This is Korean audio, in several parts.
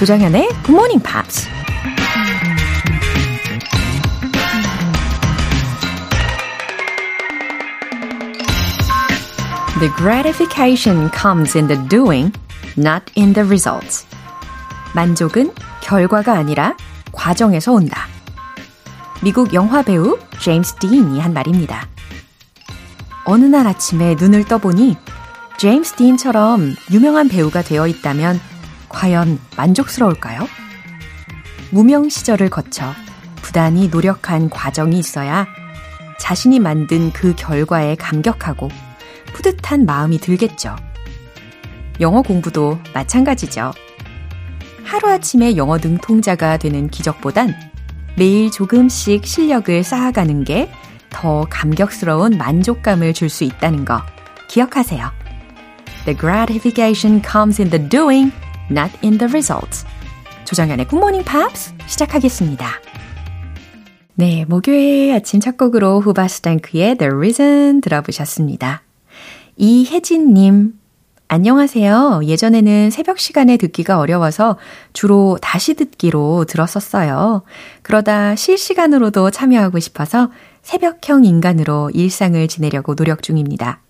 조정현의 Good Morning Pops. The gratification comes in the doing, not in the results. 만족은 결과가 아니라 과정에서 온다. 미국 영화 배우 제임스 딘이 한 말입니다. 어느 날 아침에 눈을 떠보니 제임스 딘처럼 유명한 배우가 되어 있다면 과연 만족스러울까요? 무명 시절을 거쳐 부단히 노력한 과정이 있어야 자신이 만든 그 결과에 감격하고 뿌듯한 마음이 들겠죠. 영어 공부도 마찬가지죠. 하루아침에 영어 능통자가 되는 기적보단 매일 조금씩 실력을 쌓아가는 게 더 감격스러운 만족감을 줄 수 있다는 거 기억하세요. The gratification comes in the doing, not in the results. Good Morning Pops 시작하겠습니다. 네, 목요일 아침 첫 곡으로 후바스탱크의 The Reason 들어보셨습니다. 이혜진님, 안녕하세요. 예전에는 새벽 시간에 듣기가 어려워서 주로 다시 듣기로 들었었어요. 그러다 실시간으로도 참여하고 싶어서 새벽형 인간으로 일상을 지내려고 노력 중입니다.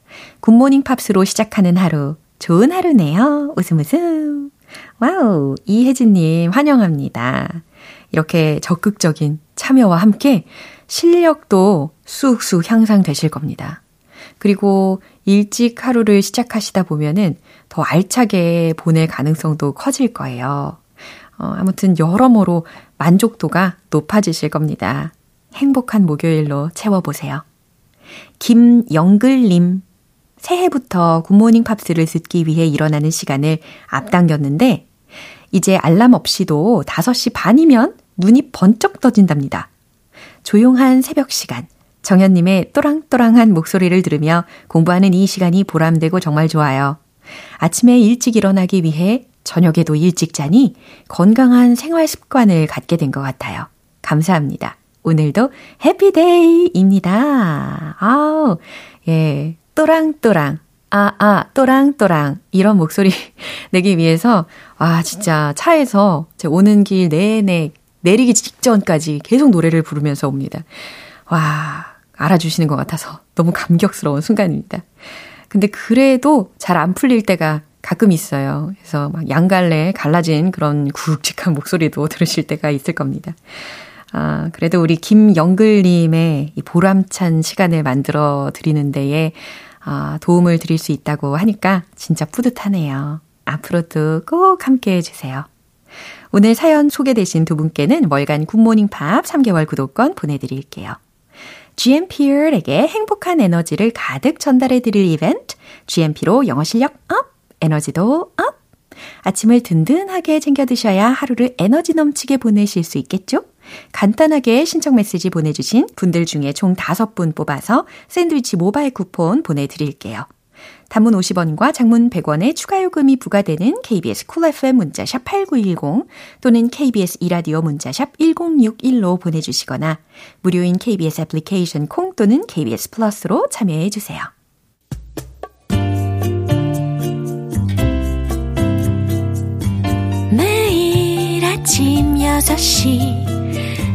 굿모닝 팝스로 시작하는 하루. 좋은 하루네요. 웃음 웃음. 와우. 이혜진님 환영합니다. 이렇게 적극적인 참여와 함께 실력도 쑥쑥 향상되실 겁니다. 그리고 일찍 하루를 시작하시다 보면은 더 알차게 보낼 가능성도 커질 거예요. 어, 아무튼 여러모로 만족도가 높아지실 겁니다. 행복한 목요일로 채워보세요. 김영글님, 새해부터 굿모닝 팝스를 듣기 위해 일어나는 시간을 앞당겼는데, 이제 알람 없이도 5시 반이면 눈이 번쩍 떠진답니다. 조용한 새벽 시간, 정현님의 또랑또랑한 목소리를 들으며 공부하는 이 시간이 보람되고 정말 좋아요. 아침에 일찍 일어나기 위해 저녁에도 일찍 자니 건강한 생활 습관을 갖게 된 것 같아요. 감사합니다. 오늘도 해피데이입니다. 아우, 예, 또랑또랑. 아, 아, 또랑또랑. 이런 목소리 내기 위해서, 아, 진짜 차에서 제 오는 길 내내 내리기 직전까지 계속 노래를 부르면서 옵니다. 와, 알아주시는 것 같아서 너무 감격스러운 순간입니다. 근데 그래도 잘 안 풀릴 때가 가끔 있어요. 그래서 막 양갈래 갈라진 그런 굵직한 목소리도 들으실 때가 있을 겁니다. 아, 그래도 우리 김영글님의 이 보람찬 시간을 만들어 드리는 데에 아, 도움을 드릴 수 있다고 하니까 진짜 뿌듯하네요. 앞으로도 꼭 함께 해주세요. 오늘 사연 소개되신 두 분께는 월간 굿모닝 팝 3개월 구독권 보내드릴게요. GMP에게 행복한 에너지를 가득 전달해 드릴 이벤트, GMP로 영어 실력 업, 에너지도 업! 아침을 든든하게 챙겨 드셔야 하루를 에너지 넘치게 보내실 수 있겠죠? 간단하게 신청 메시지 보내주신 분들 중에 총 5분 뽑아서 샌드위치 모바일 쿠폰 보내드릴게요. 단문 50원과 장문 100원의 추가 요금이 부과되는 KBS 쿨 FM 문자샵 8910 또는 KBS 이라디오 문자샵 1061로 보내주시거나 무료인 KBS 애플리케이션 콩 또는 KBS 플러스로 참여해 주세요. 아침 6시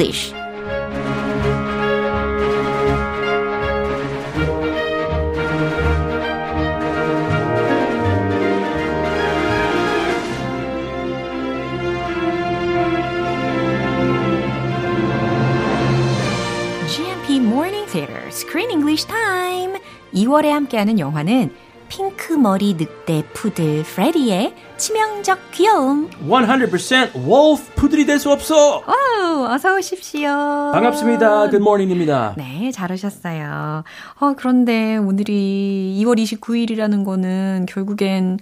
English GMP Morning Theater Screen English Time 2월에 함께하는 영화는 핑크 머리 늑대 푸들 프레디의 치명적 귀여움. 100% wolf 푸들이 될 수 없어. 와우, 어서 오십시오. 반갑습니다. Good morning입니다. 네, 잘 오셨어요. 어, 그런데 오늘이 2월 29일이라는 거는 결국엔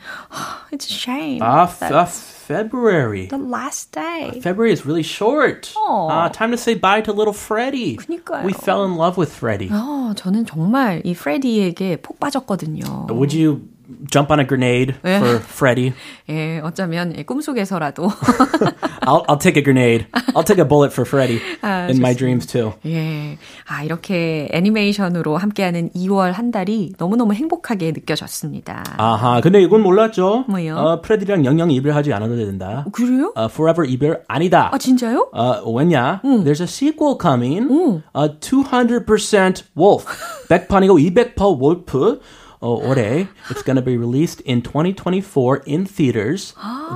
it's a shame. 아, 아 February. The last day. February is really short. Oh. Uh, time to say bye to little Freddie. 그니까요. We fell in love with Freddie. 어, 저는 정말 이 프레디에게 폭 빠졌거든요. Would you jump on a grenade 예. for Freddie? 예, 어쩌면 예, 꿈속에서라도 I'll, I'll take a grenade. I'll take a bullet for Freddie 아, in my dreams too. 예. 아, 이렇게 애니메이션으로 함께하는 2월 한 달이 너무너무 행복하게 느껴졌습니다. 아하, 근데 이건 몰랐죠? 뭐요? 어, 프레디랑 영영 이별하지 않아도 된다. 그래요? 어, forever 이별 아니다. 아, 진짜요? 어, 왜냐? There's a sequel coming. Uh, 200% wolf. 100판이고 200% wolf. 어, 올해 it's gonna be released in 2024 in theaters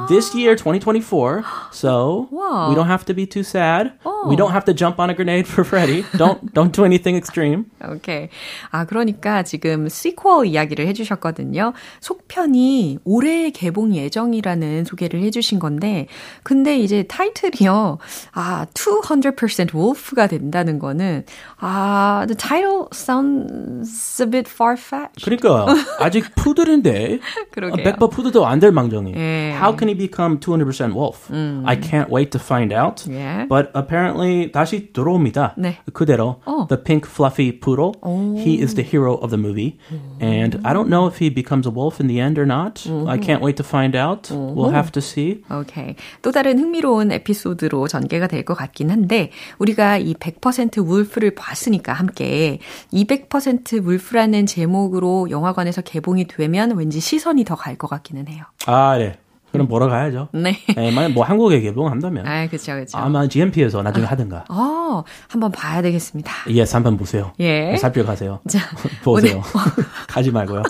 this year 2024 so Wow. we don't have to be too sad we don't have to jump on a grenade for Freddy don't don't do anything extreme 오케이. 아, 그러니까 지금 시퀄 이야기를 해주셨거든요. 속편이 올해 개봉 예정이라는 소개를 해주신 건데, 근데 이제 타이틀이요. 아, 200% wolf가 된다는 거는, 아, the title sounds a bit far-fetched. 그러니까 아직 푸들인데 그러게요. 100% 푸들도 안 될 망정이 예. how can he become 200% wolf I can't wait to find out 예. but apparently 다시 들어옵니다 네. 그대로 어. the pink fluffy poodle he is the hero of the movie and I don't know if he becomes a wolf in the end or not I can't wait to find out we'll have to see 오케이. 또 다른 흥미로운 에피소드로 전개가 될 것 같긴 한데, 우리가 이 100% 울프를 봤으니까 함께, 200% 울프라는 제목으로 영화관에서 개봉이 되면 왠지 시선이 더 갈 것 같기는 해요. 아 네. 그럼 보러 가야죠 네. 네, 만약 뭐 한국에 개봉한다면 아, 그쵸, 그쵸. 아마 GMP에서 나중에 하든가 어, 한번 봐야 되겠습니다. 예, 한번 보세요. 예. 살펴가세요. 자, 보세요. 가지 말고요.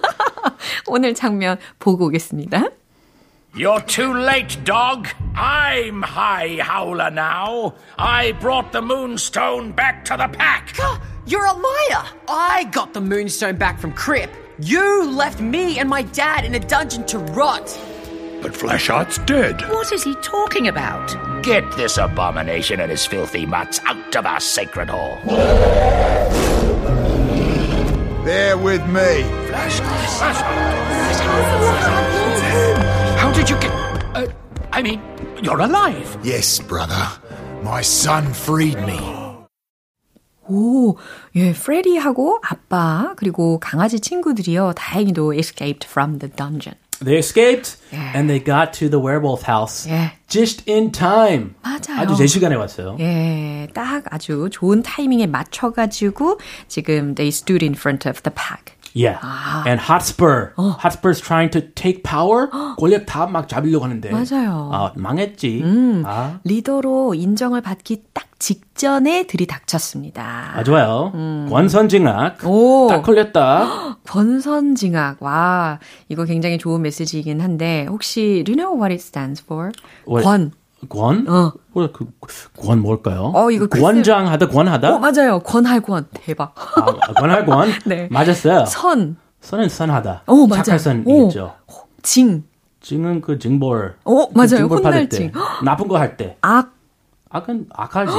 오늘 장면 보고 오겠습니다. You're too late, dog. I'm High Howler now. I brought the Moonstone back to the pack. You're a liar! I got the moonstone back from Crip. You left me and my dad in a dungeon to rot. But Flashheart's dead. What is he talking about? Get this abomination and his filthy mutts out of our sacred hall. Bear with me. How did you get. Uh, I mean, you're alive. Yes, brother. My son freed me. 오, 예, 프레디하고 아빠, 그리고 강아지 친구들이요, 다행히도 escaped from the dungeon. They escaped 예. and they got to the werewolf house 예. just in time. 맞아요. 아주 제 시간에 왔어요. 예, 딱 아주 좋은 타이밍에 맞춰가지고 지금 they stood in front of the pack. Yeah. And Hotspur. Hotspur's trying to take power. 권력 다 막 잡으려고 하는데. 맞아요. 아, 망했지. 아, 리더로 인정을 받기 딱 직전에 들이닥쳤습니다. 아, 좋아요. 권선징악. 오. 딱 걸렸다. 권선징악. 와, 이거 굉장히 좋은 메시지이긴 한데 혹시 do you know what it stands for? What- 권. 권? 어. 뭐, 그, 권 뭘까요? 어, 이거 글쎄- 권장 하다, 권하다? 어, 맞아요. 권할 권. 대박. 아, 권할 권? 네. 맞았어요. 선. 선은 선하다. 오, 맞아요. 착할 선이겠죠. 징. 징은 그 징벌. 오, 그 맞아요. 징벌 받을 때. 징. 나쁜 거 할 때. 악. 악은 악하지.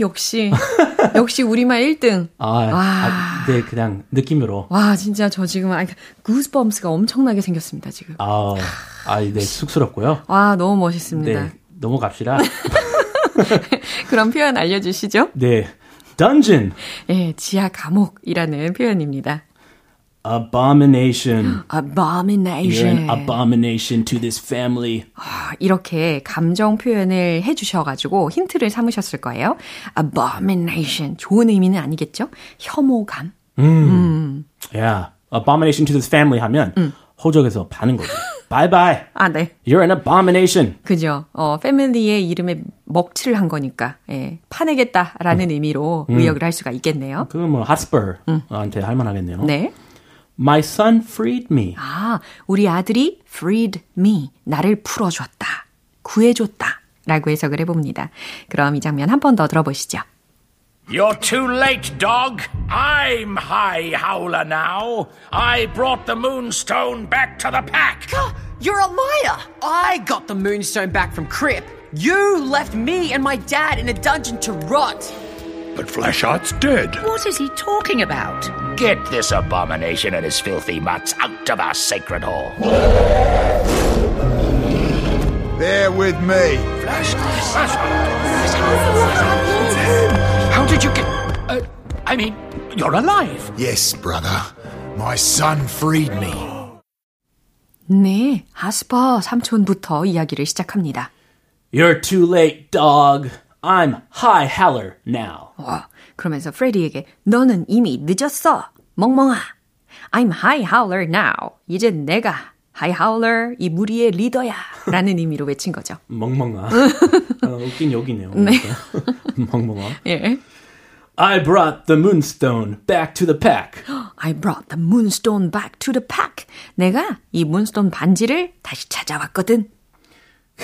역시. 역시 우리말 1등. 아, 와. 아, 네, 그냥 느낌으로. 와, 진짜 저 지금 아, 구스범스가 엄청나게 생겼습니다, 지금. 아, 아, 네, 쑥스럽고요. 와, 너무 멋있습니다. 네, 넘어갑시다. 그런 표현 알려주시죠? 네, dungeon, 예, 지하 감옥이라는 표현입니다. abomination. You're abomination. an abomination to this family. 아, 이렇게 감정 표현을 해주셔가지고 힌트를 삼으셨을 거예요. abomination. 좋은 의미는 아니겠죠? 혐오감. Yeah, abomination to this family 하면 호적에서 파는 거지. Bye bye. 아, 네. You're an abomination. 그죠. 어, 패밀리의 이름에 먹칠을 한 거니까, 예, 파내겠다라는 의미로 의역을 할 수가 있겠네요. 그건 뭐 핫스퍼한테 할 만하겠네요. 네. My son freed me. 아, 우리 아들이 freed me. 나를 풀어줬다. 구해줬다. 라고 해석을 해봅니다. 그럼 이 장면 한 번 더 들어보시죠. You're too late, dog. I'm High Howler now. I brought the Moonstone back to the pack. You're a liar! I got the Moonstone back from Crip. You left me and my dad in a dungeon to rot. But Flashheart's dead. What is he talking about? Get this abomination and his filthy mutts out of our sacred hall. They're with me. Flashart! How did you get. Uh, I mean, you're alive. Yes, brother. My son freed me. 네, 하스퍼 삼촌부터 이야기를 시작합니다. You're too late, dog. I'm High Haller now. 와, 그러면서 프레디에게 너는 이미 늦었어. 멍멍아. I'm High Howler now. 이제 내가 High Howler 이 무리의 리더야. 라는 의미로 외친 거죠. 멍멍아. 어, 웃긴 욕이네요. 멍멍아. 예. I brought the Moonstone back to the pack. I brought the moonstone back to the pack. 내가 이 문스톤 반지를 다시 찾아왔거든.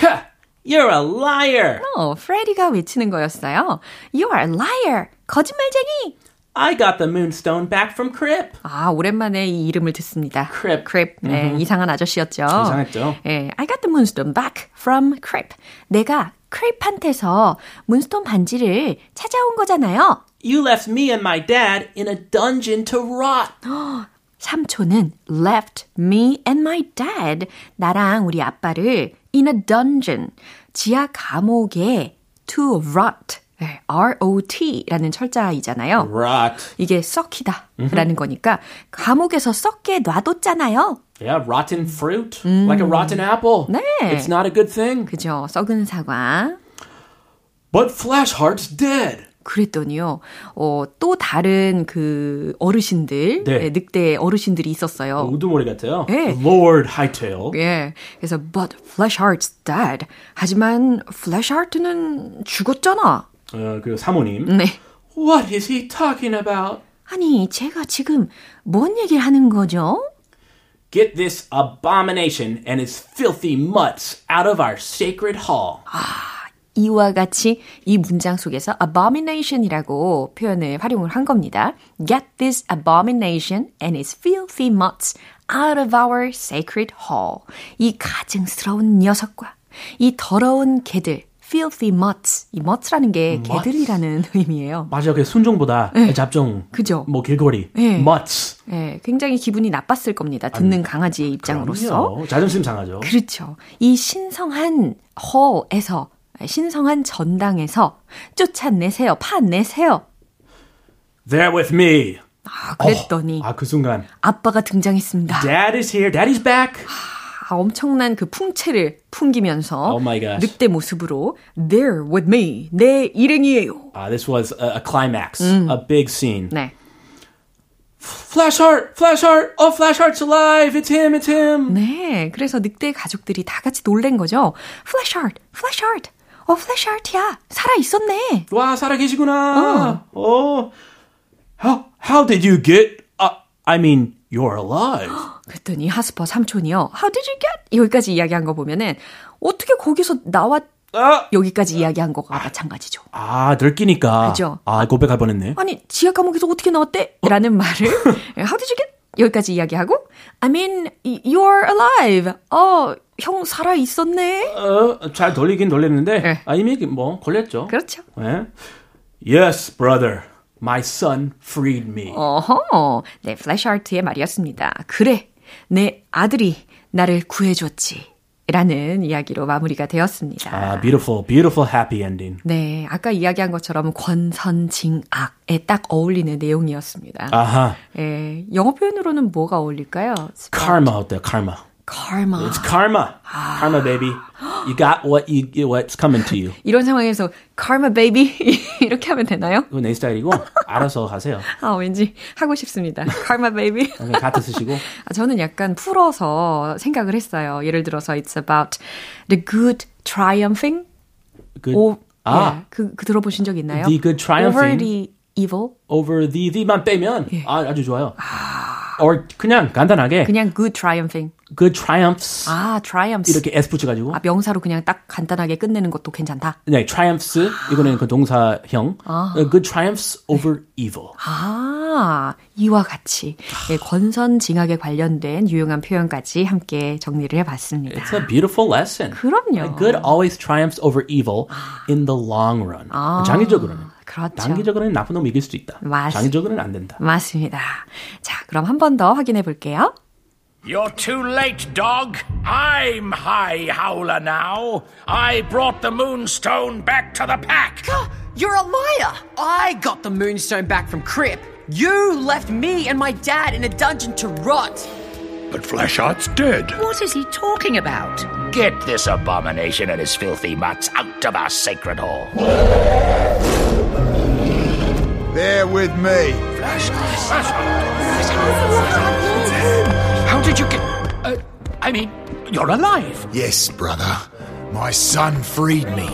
Ha! You're a liar! 어, 프레디가 외치는 거였어요. You are a liar. 거짓말쟁이. I got the Moonstone back from Crip. 아, 오랜만에 이 이름을 듣습니다. Crip. Crip. 네, 이상한 아저씨였죠. 이상했죠. 예, I got the moonstone back from Crip. 내가 크립한테서 문스톤 반지를 찾아온 거잖아요. You left me and my dad in a dungeon to rot. 삼촌은 left me and my dad. 나랑 우리 아빠를 in a dungeon. 지하 감옥에 to rot. 네, R-O-T라는 철자이잖아요. Rot. 이게 썩히다 라는 거니까 감옥에서 썩게 놔뒀잖아요. Yeah, rotten fruit. Like a rotten apple. 네. It's not a good thing. 그죠. 썩은 사과. But Flashheart's dead. 그랬더니요, 어, 또 다른 그 어르신들, 네. 예, 늑대 어르신들이 있었어요. 우두머리 같아요. 네. Lord Hightail. 예. 그래서, but Flashheart's dead. 하지만 Flashheart는 죽었잖아. 어, 그 사모님. 네. What is he talking about? 아니, 제가 지금 뭔 얘기를 하는 거죠? Get this abomination and his filthy mutts out of our sacred hall. 이와 같이 이 문장 속에서 abomination이라고 표현을 활용을 한 겁니다. Get this abomination and its filthy mutts out of our sacred hall. 이 가증스러운 녀석과 이 더러운 개들, filthy mutts. 이 mutts라는 게 개들이라는 의미예요. 맞아, 그 순종보다 잡종. 그죠. 뭐 길거리. 네. mutts. 예, 굉장히 기분이 나빴을 겁니다. 듣는 강아지의 입장으로서. 그럼요. 자존심 상하죠. 그렇죠. 이 신성한 홀에서 신성한 전당에서 쫓아내세요. 파내세요. They're with me. 아, 그랬더니 아, 그 순간. 아빠가 등장했습니다. Dad is here. Daddy's back. 아, 엄청난 그 풍채를 풍기면서 Oh my gosh. 늑대 모습으로 They're with me. 내 일행이에요. Uh, this was a, a climax, a big scene. 네. Flashheart, Flashheart, oh Flashheart's alive. It's him, it's him. 네. 그래서 늑대 가족들이 다 같이 놀란 거죠. Flashheart, Flashheart. 어, Flashheart야. 살아 있었네. 와 살아 계시구나. Oh, how how did you get? Uh, I mean, you're alive. 그랬더니 하스퍼 삼촌이요. How did you get? 여기까지 이야기한 거 보면은 어떻게 거기서 나왔 아, 여기까지 이야기한 거가 마찬가지죠. 아 들키니까. 그죠. 아 고백할 뻔했네. 아니 지하 감옥에서 어떻게 나왔대? 라는 말을 How did you get? 여기까지 이야기하고 I mean, you're alive. 어, 형 살아 있었네. 어, 잘 돌리긴 돌렸는데 네. 아, 이미 뭐 걸렸죠. 그렇죠. 네. Yes, brother. My son freed me. 어허, 네, 플래시하트의 말이었습니다. 그래, 내 아들이 나를 구해줬지. 라는 이야기로 마무리가 되었습니다. 아, beautiful, beautiful happy ending. 네, 아까 이야기한 것처럼 권선징악에 딱 어울리는 내용이었습니다. 아하. 예, 영어 표현으로는 뭐가 어울릴까요? Karma 어때요? Karma. Karma. It's karma. Karma, baby. You got what you what's coming to you. 이런 상황에서 karma baby 이렇게 하면 되나요? 그건 내 스타일이고 알아서 하세요. 아, 왠지 하고 싶습니다. karma baby. 가트 쓰시고. 아, 저는 약간 풀어서 생각을 했어요. 예를 들어서 it's about the good triumphing. Good. 오, 아, 예, 그, 그 들어보신 적 있나요? The good triumphing. Over the evil. over the the만 빼면 아, 아주 좋아요. or 그냥 간단하게 그냥 good triumphing. Good triumphs. 아, triumphs. 이렇게 s 붙여가지고. 아, 명사로 그냥 딱 간단하게 끝내는 것도 괜찮다. 네, triumphs. 이거는 그 동사형. good triumphs over evil. 아, 이와 같이 예, 권선징악에 관련된 유용한 표현까지 함께 정리를 해봤습니다. It's a beautiful lesson. 그럼요. Good always triumphs over evil in the long run. 장기적으로는. 그렇죠. 단기적으로는 나쁜 놈이 이길 수도 있다. 맞- 장기적으로는 안 된다. 맞습니다. 자, 그럼 한 번 더 확인해 볼게요. You're too late, dog. I'm High Howler now. I brought the Moonstone back to the pack. You're a liar! I got the Moonstone back from Crip. You left me and my dad in a dungeon to rot. But Flashheart's dead. What is he talking about? Get this abomination and his filthy mutts out of our sacred hall. They're with me. How did you get. Uh, I mean, you're alive. Yes, brother. My son freed me.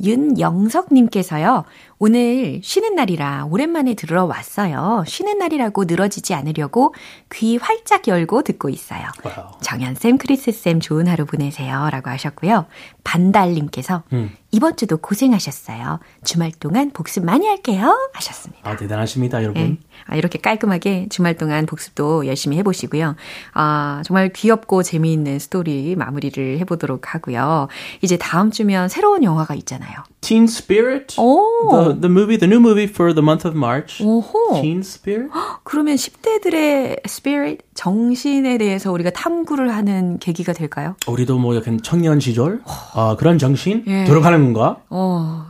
윤영석님께서요, 오늘 쉬는 날이라 오랜만에 들으러 왔어요. 쉬는 날이라고 늘어지지 않으려고 귀 활짝 열고 듣고 있어요. Wow. 정연쌤, 크리스쌤 좋은 하루 보내세요. 라고 하셨고요. 반달님께서 이번 주도 고생하셨어요. 주말 동안 복습 많이 할게요. 하셨습니다. 아, 대단하십니다, 여러분. 네. 아, 이렇게 깔끔하게 주말 동안 복습도 열심히 해보시고요. 아, 정말 귀엽고 재미있는 스토리 마무리를 해보도록 하고요. 이제 다음 주면 새로운 영화가 있잖아요. Teen Spirit. 오. The, the movie, the new movie for the month of March. 오호. Teen Spirit? 그러면 10대들의 spirit, 정신에 대해서 우리가 탐구를 하는 계기가 될까요? 우리도 뭐 약간 청년 시절? 아, 그런 정신? 예. 들어가는 건가? 어,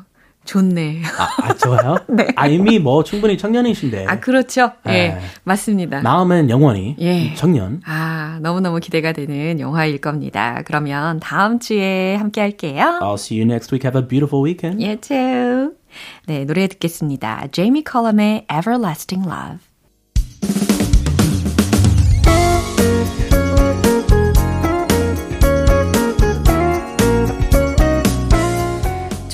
좋네. 아, 아 좋아요? 아, 이미 뭐 충분히 청년이신데. 아, 그렇죠. 예, 네. 맞습니다. 마음은 영원히 예. 청년. 아, 너무너무 기대가 되는 영화일 겁니다. 그러면 다음 주에 함께 할게요. I'll see you next week. Have a beautiful weekend. You too. 네, 노래 듣겠습니다. 제이미 컬럼의 Everlasting Love.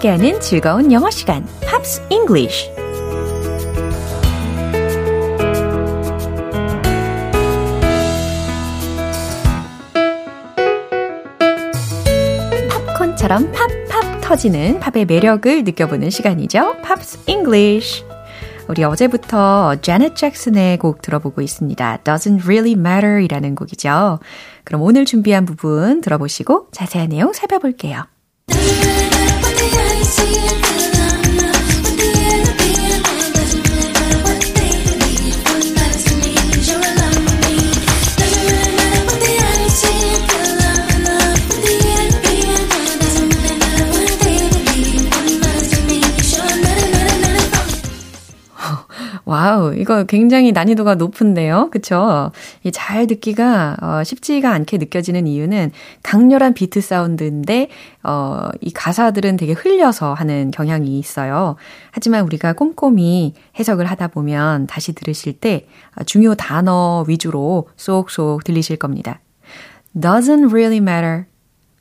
함께하는 즐거운 영어 시간, Pops English. 팝콘처럼 팝팝 터지는 팝의 매력을 느껴보는 시간이죠. Pops English. 우리 어제부터 자넷 잭슨의 곡 들어보고 있습니다. Doesn't Really Matter 이라는 곡이죠. 그럼 오늘 준비한 부분 들어보시고 자세한 내용 살펴볼게요. the ice, 와우, 이거 굉장히 난이도가 높은데요. 그쵸? 이잘 듣기가 어, 쉽지가 않게 느껴지는 이유는 강렬한 비트 사운드인데, 어, 이 가사들은 되게 흘려서 하는 경향이 있어요. 하지만 우리가 꼼꼼히 해석을 하다 보면 다시 들으실 때 어, 중요 단어 위주로 쏙쏙 들리실 겁니다. doesn't really matter.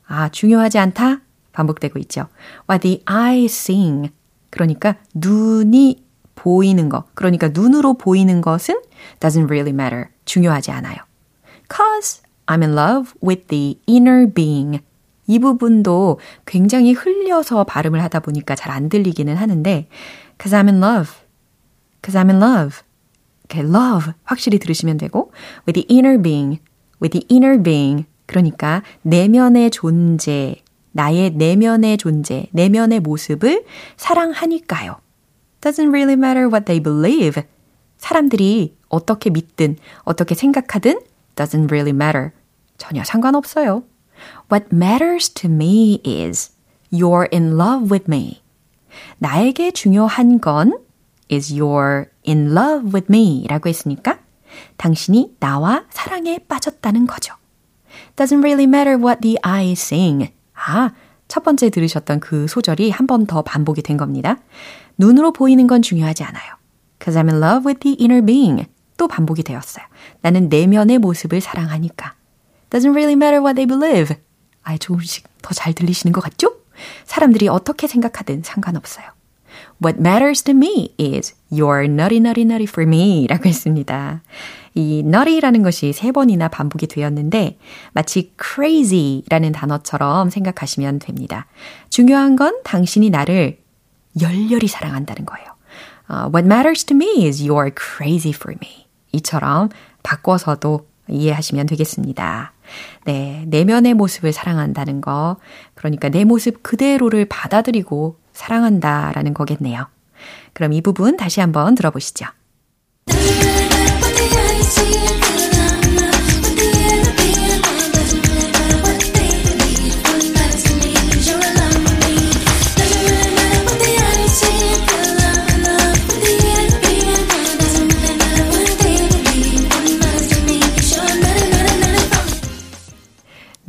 아, 중요하지 않다? 반복되고 있죠. What the eye seeing. 그러니까 눈이 보이는 것. 그러니까 눈으로 보이는 것은 doesn't really matter. 중요하지 않아요. Cause I'm in love with the inner being. 이 부분도 굉장히 흘려서 발음을 하다 보니까 잘 안 들리기는 하는데 cause I'm in love. cause I'm in love. 이렇게 love 확실히 들으시면 되고 with the inner being. with the inner being. 그러니까 내면의 존재, 나의 내면의 존재, 내면의 모습을 사랑하니까요. Doesn't really matter what they believe. 사람들이 어떻게 믿든, 어떻게 생각하든 doesn't really matter. 전혀 상관없어요. What matters to me is you're in love with me. 나에게 중요한 건 is you're in love with me 라고 했으니까 당신이 나와 사랑에 빠졌다는 거죠. Doesn't really matter what the eyes sing. 아, 첫 번째 들으셨던 그 소절이 한 번 더 반복이 된 겁니다. 눈으로 보이는 건 중요하지 않아요. Cause I'm in love with the inner being. 또 반복이 되었어요. 나는 내면의 모습을 사랑하니까. Doesn't really matter what they believe. 아, 조금씩 더 잘 들리시는 것 같죠? 사람들이 어떻게 생각하든 상관없어요. What matters to me is you're naughty, naughty, naughty for me 라고 했습니다. 이 naughty라는 것이 세 번이나 반복이 되었는데 마치 crazy라는 단어처럼 생각하시면 됩니다. 중요한 건 당신이 나를 열렬히 사랑한다는 거예요. Uh, what matters to me is you're crazy for me. 이처럼 바꿔서도 이해하시면 되겠습니다. 네, 내면의 모습을 사랑한다는 거. 그러니까 내 모습 그대로를 받아들이고 사랑한다라는 거겠네요. 그럼 이 부분 다시 한번 들어보시죠.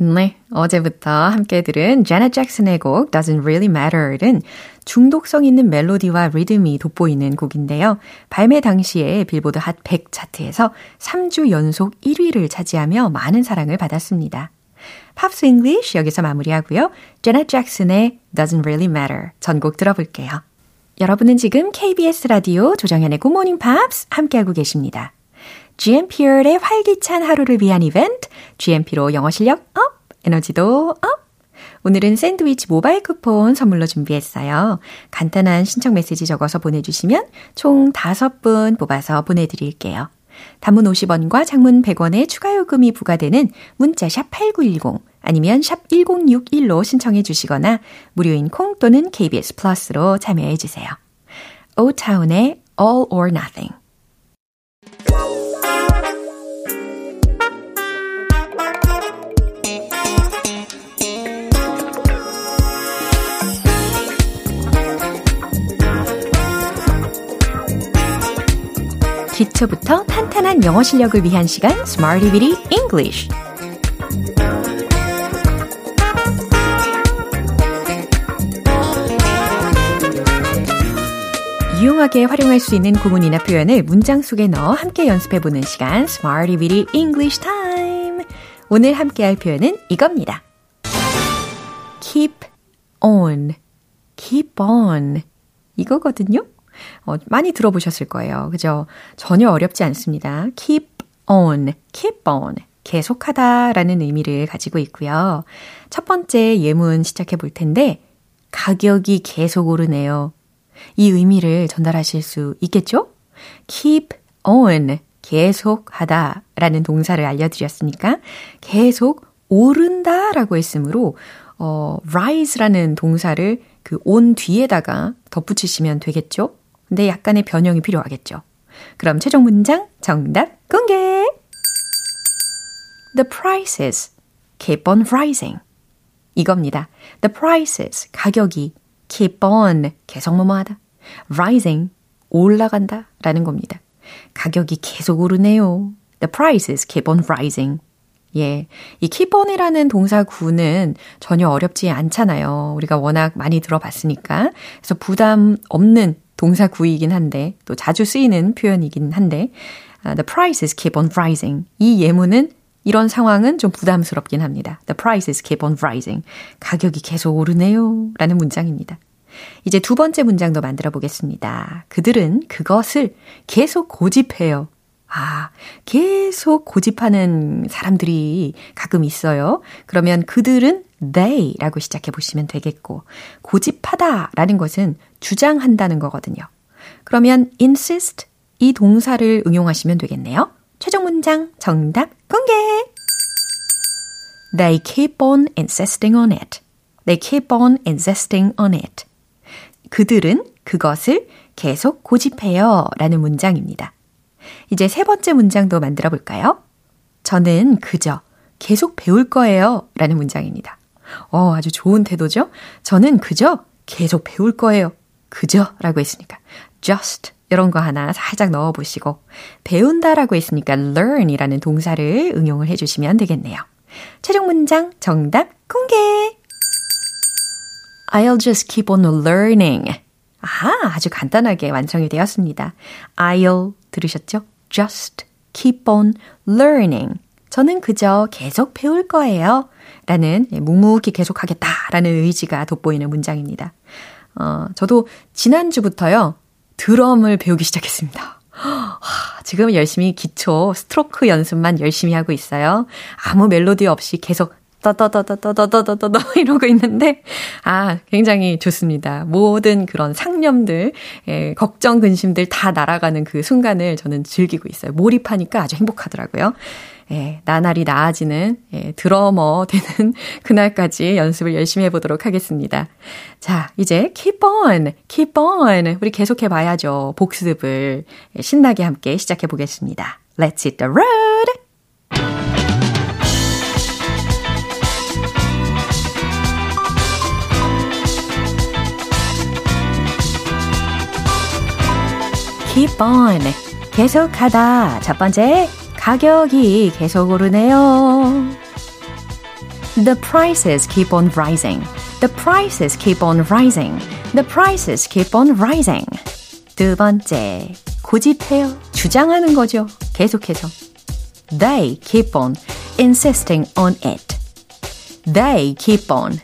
네, 어제부터 함께 들은 제넷 잭슨의 곡 Doesn't Really Matter은 중독성 있는 멜로디와 리듬이 돋보이는 곡인데요. 발매 당시에 빌보드 핫 100 차트에서 3주 연속 1위를 차지하며 많은 사랑을 받았습니다. Pops English 여기서 마무리하고요. 제넷 잭슨의 Doesn't Really Matter 전곡 들어볼게요. 여러분은 지금 KBS 라디오 조정현의 Good Morning Pops 함께하고 계십니다. GMP의 활기찬 하루를 위한 이벤트, GMP로 영어 실력 up, 에너지도 up! 오늘은 샌드위치 모바일 쿠폰 선물로 준비했어요. 간단한 신청 메시지 적어서 보내주시면 총 5분 뽑아서 보내드릴게요. 단문 50원과 장문 100원의 추가 요금이 부과되는 문자 샵 8910 아니면 샵 1061로 신청해 주시거나 무료인 콩 또는 KBS 플러스로 참여해 주세요. 오타운의 All or Nothing 기초부터 탄탄한 영어 실력을 위한 시간 Smarty Bitty English 유용하게 활용할 수 있는 구문이나 표현을 문장 속에 넣어 함께 연습해보는 시간 Smarty Bitty English Time 오늘 함께할 표현은 이겁니다. Keep on, keep on 이거거든요. 어, 많이 들어보셨을 거예요. 그죠? 전혀 어렵지 않습니다. keep on, keep on. 계속하다 라는 의미를 가지고 있고요. 첫 번째 예문 시작해 볼 텐데, 가격이 계속 오르네요. 이 의미를 전달하실 수 있겠죠? keep on, 계속하다 라는 동사를 알려드렸으니까, 계속 오른다 라고 했으므로, 어, rise라는 동사를 그 on 뒤에다가 덧붙이시면 되겠죠? 근데 약간의 변형이 필요하겠죠. 그럼 최종 문장 정답 공개! The prices keep on rising. 이겁니다. The prices, 가격이 keep on, 계속 뭐뭐하다. rising, 올라간다 라는 겁니다. 가격이 계속 오르네요. The prices keep on rising. 예. 이 keep on이라는 동사구는 전혀 어렵지 않잖아요. 우리가 워낙 많이 들어봤으니까. 그래서 부담 없는 동사 구이긴 한데 또 자주 쓰이는 표현이긴 한데 uh, The prices keep on rising. 이 예문은 이런 상황은 좀 부담스럽긴 합니다. The prices keep on rising. 가격이 계속 오르네요. 라는 문장입니다. 이제 두 번째 문장도 만들어 보겠습니다. 그들은 그것을 계속 고집해요. 아, 계속 고집하는 사람들이 가끔 있어요. 그러면 그들은 they라고 시작해 보시면 되겠고, 고집하다라는 것은 주장한다는 거거든요. 그러면 insist 이 동사를 응용하시면 되겠네요. 최종 문장 정답 공개! They keep on insisting on it. They keep on insisting on it. 그들은 그것을 계속 고집해요. 라는 문장입니다. 이제 세 번째 문장도 만들어 볼까요? 저는 그저 계속 배울 거예요. 라는 문장입니다. 어, 아주 좋은 태도죠? 저는 그저 계속 배울 거예요. 그저 라고 했으니까 just 이런 거 하나 살짝 넣어 보시고 배운다 라고 했으니까 learn 이라는 동사를 응용을 해 주시면 되겠네요. 최종 문장 정답 공개! I'll just keep on learning. 아하, 아주 간단하게 완성이 되었습니다. I'll 들으셨죠? Just keep on learning. 저는 그저 계속 배울 거예요. 라는 묵묵히 계속 하겠다 라는 의지가 돋보이는 문장입니다. 어, 저도 지난주부터요, 드럼을 배우기 시작했습니다. 지금 열심히 기초 스트로크 연습만 열심히 하고 있어요. 아무 멜로디 없이 계속 떠떠떠떠떠떠떠떠떠 이러고 있는데 아 굉장히 좋습니다. 모든 그런 상념들, 예, 걱정 근심들 다 날아가는 그 순간을 저는 즐기고 있어요. 몰입하니까 아주 행복하더라고요. 예, 나날이 나아지는 예, 드러머 되는 그날까지 연습을 열심히 해보도록 하겠습니다. 자, 이제 keep on, keep on 우리 계속해 봐야죠. 복습을 예, 신나게 함께 시작해 보겠습니다. Let's hit the road! keep on 계속하다 첫 번째 가격이 계속 오르네요. The prices keep on rising. The prices keep on rising. The prices keep on rising. 두 번째, 고집해요. 주장하는 거죠. 계속해서. They keep on insisting on it. They keep on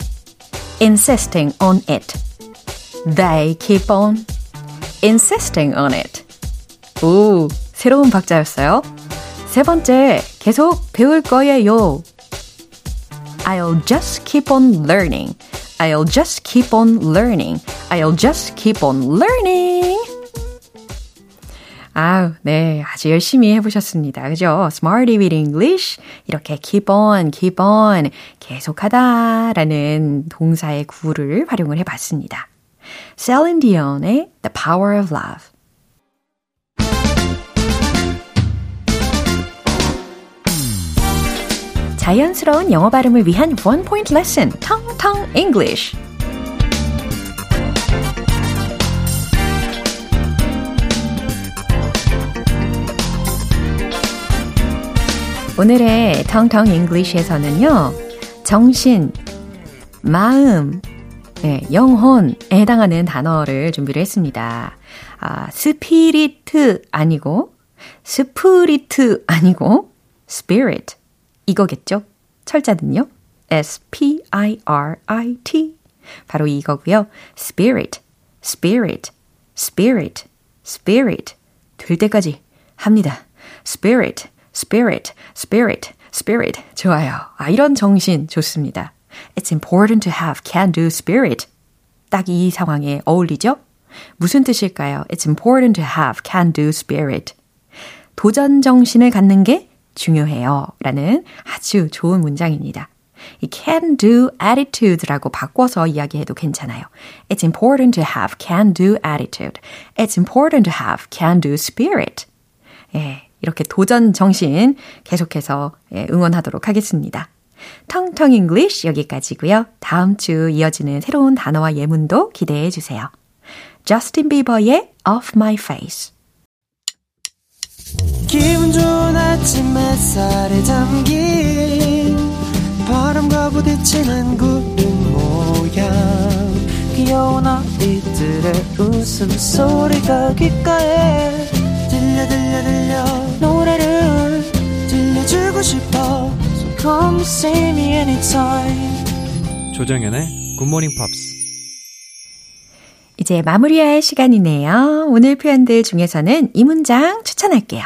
insisting on it. They keep on insisting on it. 오, 새로운 박자였어요. 세 번째, 계속 배울 거예요. I'll just keep on learning. I'll just keep on learning. I'll just keep on learning. 아우, 네. 아주 열심히 해보셨습니다. 그죠? Smarty with English. 이렇게 keep on, keep on. 계속하다 라는 동사의 구를 활용을 해봤습니다. Celine Dion의 The Power of Love. 자연스러운 영어 발음을 위한 원 포인트 레슨, 텅텅 English. 오늘의 텅텅 English에서는요, 정신, 마음, 네, 영혼에 해당하는 단어를 준비를 했습니다. 아, 스피리트 아니고, 스프리트 아니고, spirit. 이거겠죠? 철자는요? S-P-I-R-I-T. 바로 이거고요. spirit, spirit, spirit, spirit. 될 때까지 합니다. spirit, spirit, spirit, spirit. 좋아요. 아, 이런 정신 좋습니다. It's important to have can-do spirit. 딱 이 상황에 어울리죠? 무슨 뜻일까요? It's important to have can-do spirit. 도전 정신을 갖는 게 중요해요. 라는 아주 좋은 문장입니다. 이 can do attitude라고 바꿔서 이야기해도 괜찮아요. It's important to have can do attitude. It's important to have can do spirit. 예, 이렇게 도전 정신 계속해서 예, 응원하도록 하겠습니다. 텅텅 English 여기까지고요. 다음 주 이어지는 새로운 단어와 예문도 기대해 주세요. 저스틴 비버의 Off My Face. 기분 좋은 아침 햇살에 담긴 바람과 부딪히는 구름 모양 귀여운 아이들의 웃음소리가 귓가에 들려 들려 들려 노래를 들려주고 싶어 come see me anytime 조정연의 굿모닝 팝스 이제 마무리할 시간이네요. 오늘 표현들 중에서는 이 문장 추천할게요.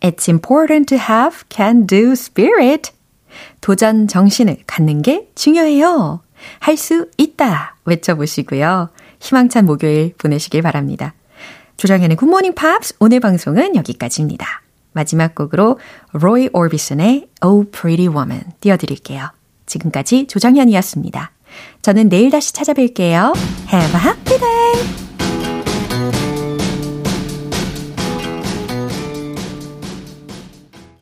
It's important to have can-do spirit. 도전 정신을 갖는 게 중요해요. 할 수 있다. 외쳐보시고요. 희망찬 목요일 보내시길 바랍니다. 조정현의 굿모닝 팝스 오늘 방송은 여기까지입니다. 마지막 곡으로 로이 오비슨의 Oh Pretty Woman 띄워드릴게요. 지금까지 조정현이었습니다. 저는 내일 다시 찾아뵐게요. Have a happy day!